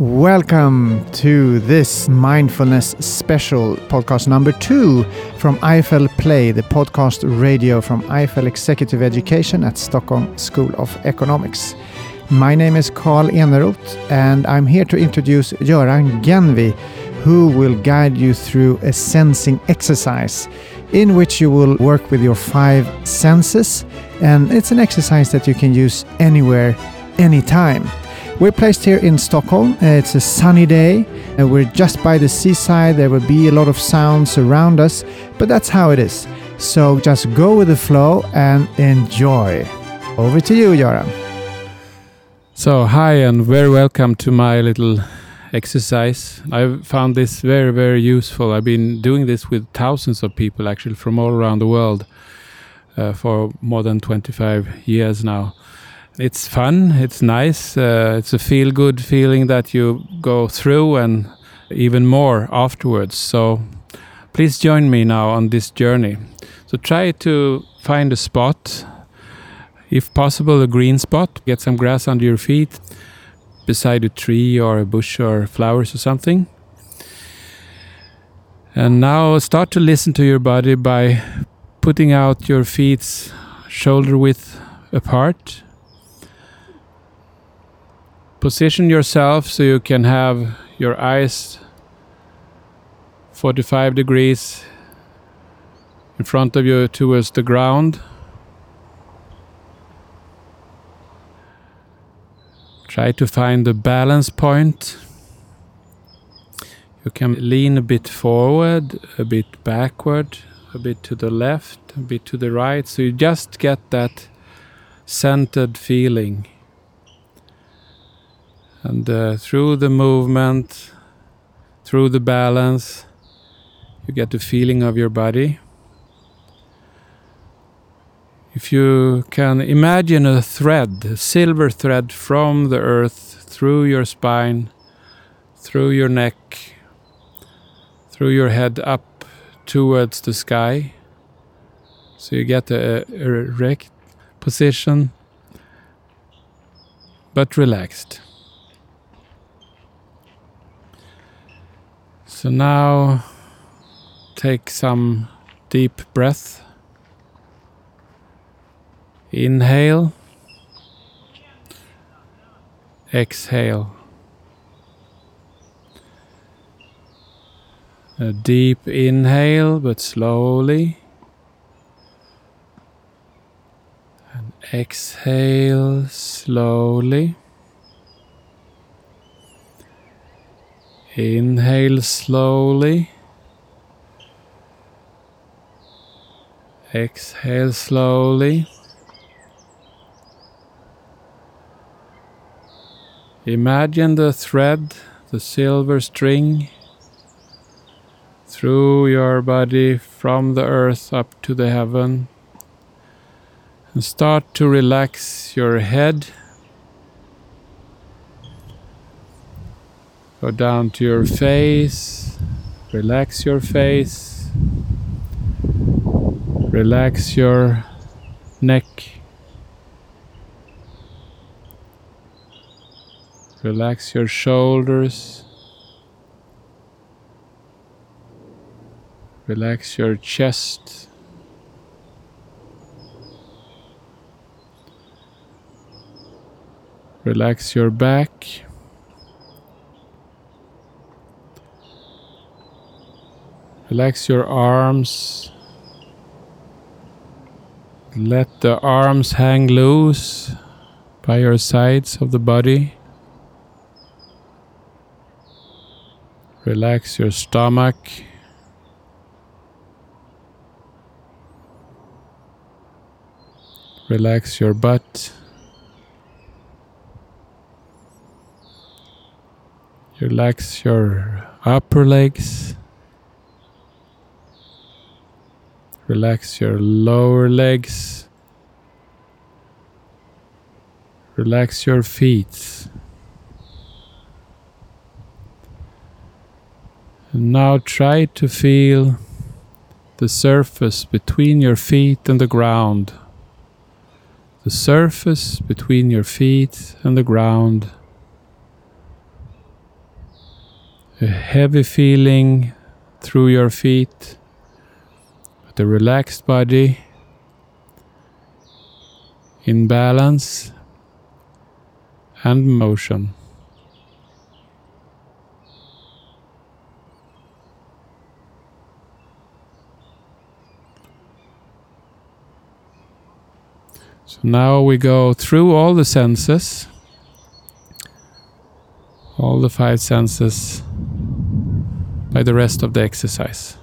Welcome to this mindfulness special podcast number two from IFL Play, the podcast radio from IFL Executive Education at Stockholm School of Economics. My name is Carl Eneroth, and I'm here to introduce Göran Gennvi, who will guide you through a sensing exercise in which you will work with your five senses. And it's an exercise that you can use anywhere, anytime. We're placed here in Stockholm. It's a sunny day. And we're just by the seaside. There will be a lot of sounds around us, but that's how it is. So just go with the flow and enjoy. Over to you, Göran. So, hi and very welcome to my little exercise. I've found this very, very useful. I've been doing this with thousands of people actually from all around the world uh, for more than 25 years now it's fun, it's nice, uh, it's a feel good feeling that you go through and even more afterwards. So please join me now on this journey. So try to find a spot, if possible, a green spot, get some grass under your feet beside a tree or a bush or flowers or something. And now start to listen to your body by putting out your feet shoulder width apart position yourself so you can have your eyes 45 degrees in front of you towards the ground. Try to find the balance point. You can lean a bit forward, a bit backward, a bit to the left, a bit to the right, so you just get that centered feeling and uh, through the movement, through the balance, you get the feeling of your body. If you can imagine a thread, a silver thread from the earth through your spine, through your neck, through your head up towards the sky. So you get a, erect position, but relaxed. So now take some deep breath. Inhale. Exhale. A deep inhale, but slowly. And exhale slowly. Inhale slowly. Exhale slowly. Imagine the thread, the silver string, through your body from the earth up to the heaven. And start to relax your head Go down to your face, relax your face, relax your neck, relax your shoulders, relax your chest. Relax your back. Relax your arms. Let the arms hang loose by your sides of the body. Relax your stomach. Relax your butt. Relax your upper legs. Relax your lower legs. Relax your feet. And now try to feel the surface between your feet and the ground. The surface between your feet and the ground. a heavy feeling through your feet, the relaxed body in balance and motion. So now we go through all the senses, all the five senses by the rest of the exercise.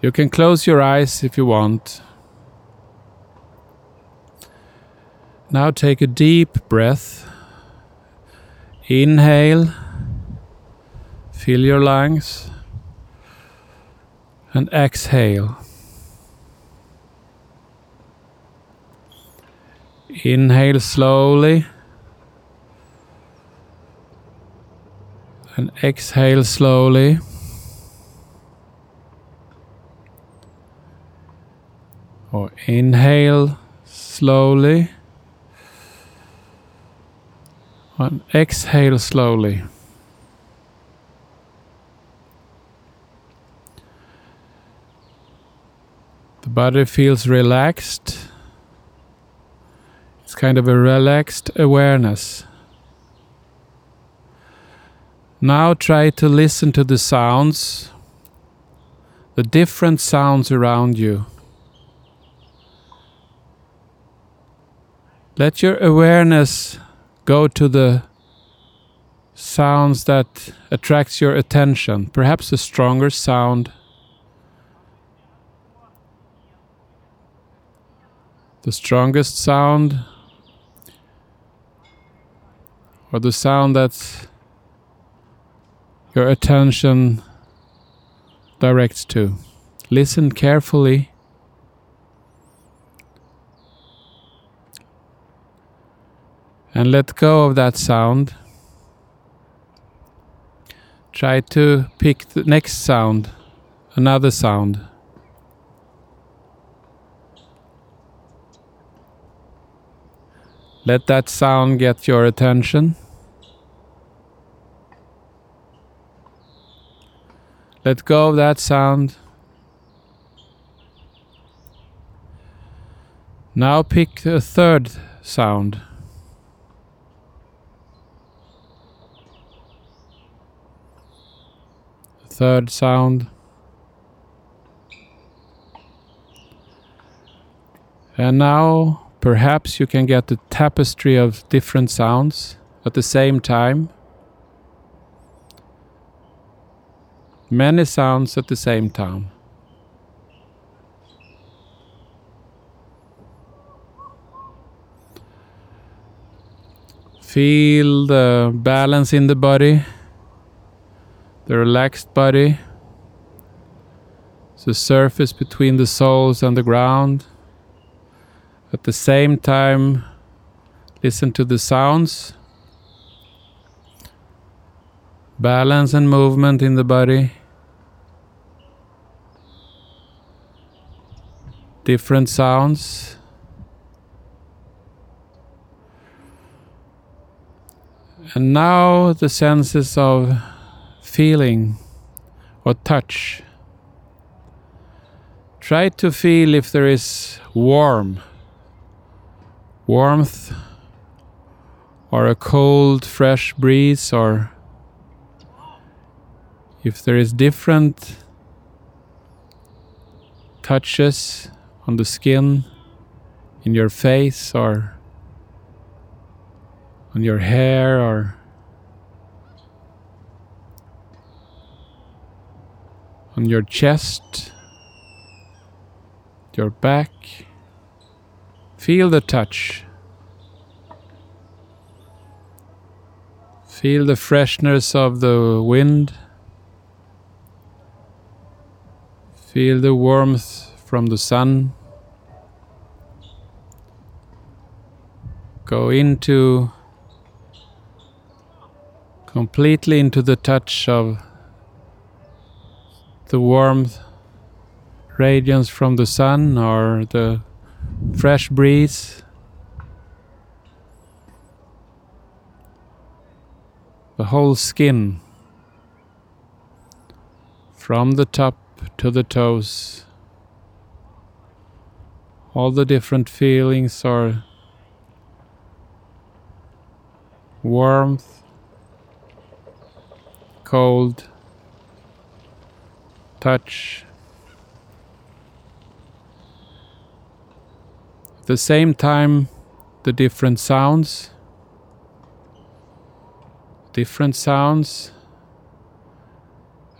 You can close your eyes if you want. Now take a deep breath. Inhale, fill your lungs, and exhale. Inhale slowly and exhale slowly. Or inhale slowly and exhale slowly. The body feels relaxed. It's kind of a relaxed awareness. Now try to listen to the sounds, the different sounds around you. Let your awareness go to the sounds that attracts your attention, perhaps a stronger sound. The strongest sound or the sound that your attention directs to. Listen carefully. And let go of that sound. Try to pick the next sound, another sound. Let that sound get your attention. Let go of that sound. Now pick a third sound. Third sound. And now perhaps you can get the tapestry of different sounds at the same time. Many sounds at the same time. Feel the balance in the body, the relaxed body, the surface between the soles and the ground. At the same time, listen to the sounds, balance and movement in the body. different sounds. And now the senses of feeling or touch. Try to feel if there is warm, warmth, or a cold, fresh breeze, or if there is different touches on the skin, in your face, or on your hair, or on your chest, your back. Feel the touch. Feel the freshness of the wind. Feel the warmth from the sun. Go into completely into the touch of the warmth radiance from the sun or the fresh breeze. The whole skin from the top to the toes. All the different feelings are warmth, cold touch. At the same time, the different sounds, different sounds.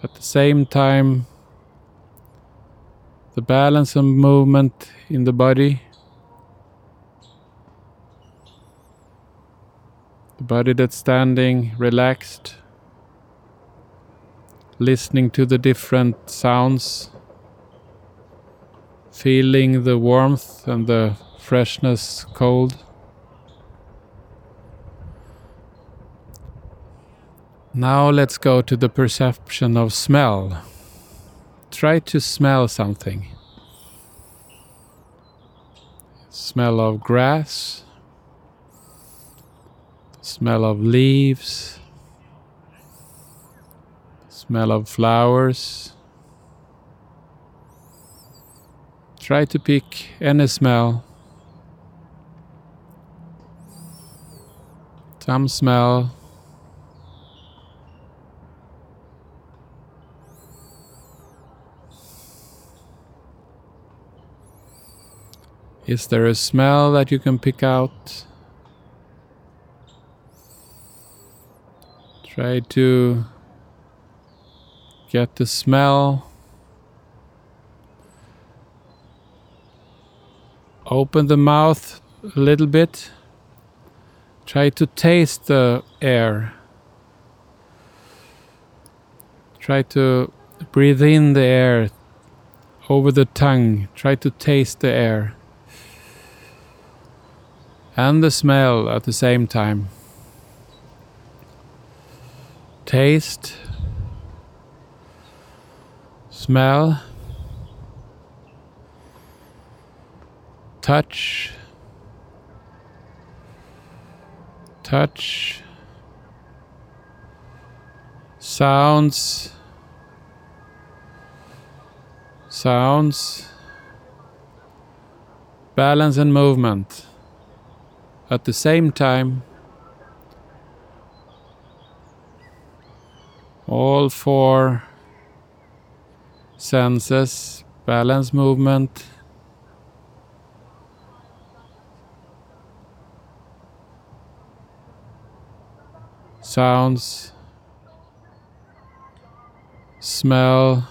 At the same time, the balance and movement in the body. The body that's standing relaxed, listening to the different sounds, feeling the warmth and the freshness cold. Now let's go to the perception of smell. Try to smell something. Smell of grass smell of leaves, smell of flowers. Try to pick any smell. Some smell. Is there a smell that you can pick out? Try to get the smell. Open the mouth a little bit. Try to taste the air. Try to breathe in the air over the tongue. Try to taste the air and the smell at the same time taste, smell, touch, touch, sounds, sounds, balance and movement at the same time. All four senses, balance movement, sounds, smell,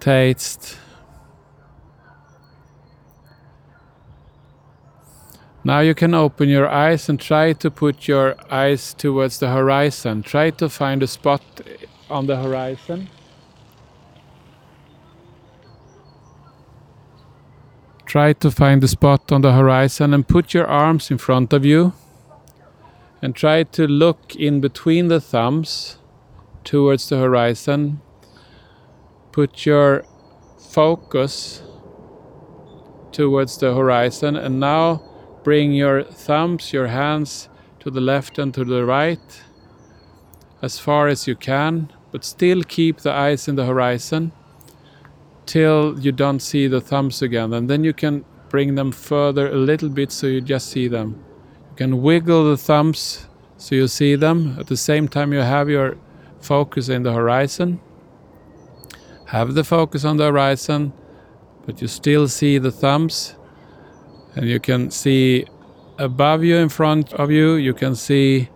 taste. Now you can open your eyes and try to put your eyes towards the horizon. Try to find a spot on the horizon. Try to find the spot on the horizon and put your arms in front of you. And try to look in between the thumbs towards the horizon. Put your focus towards the horizon and now Bring your thumbs, your hands to the left and to the right as far as you can, but still keep the eyes in the horizon till you don't see the thumbs again. And then you can bring them further a little bit so you just see them. You can wiggle the thumbs so you see them. At the same time, you have your focus in the horizon. Have the focus on the horizon, but you still see the thumbs and you can see above you in front of you you can see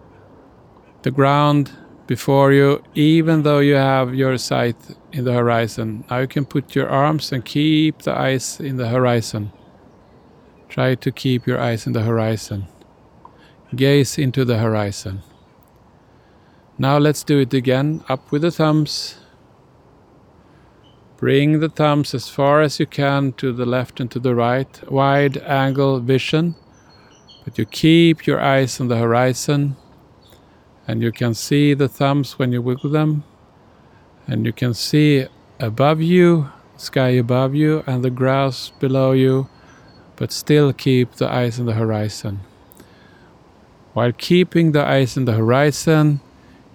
the ground before you even though you have your sight in the horizon. Now you can put your arms and keep the eyes in the horizon. Try to keep your eyes in the horizon. Gaze into the horizon. Now let's do it again. Up with the thumbs. Bring the thumbs as far as you can to the left and to the right, wide angle vision. But you keep your eyes on the horizon and you can see the thumbs when you wiggle them. And you can see above you, sky above you, and the grass below you, but still keep the eyes on the horizon. While keeping the eyes on the horizon,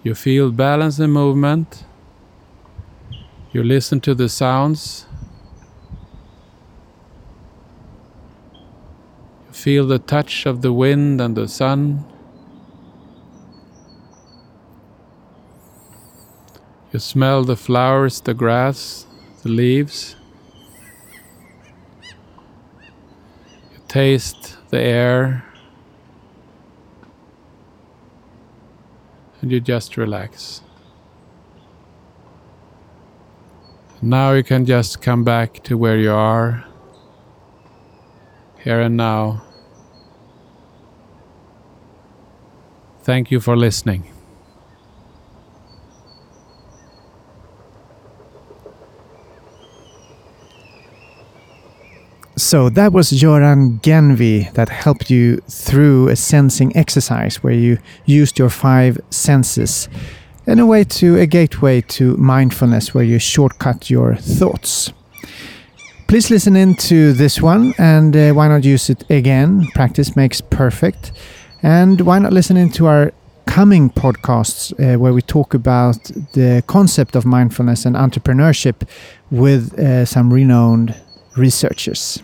you feel balance and movement. You listen to the sounds. You feel the touch of the wind and the sun. You smell the flowers, the grass, the leaves. You taste the air. And you just relax. Now you can just come back to where you are, here and now. Thank you for listening. So that was Göran Gennvi that helped you through a sensing exercise where you used your five senses in a way to a gateway to mindfulness where you shortcut your thoughts. Please listen in to this one and uh, why not use it again? Practice makes perfect. And why not listen in to our coming podcasts uh, where we talk about the concept of mindfulness and entrepreneurship with uh, some renowned researchers.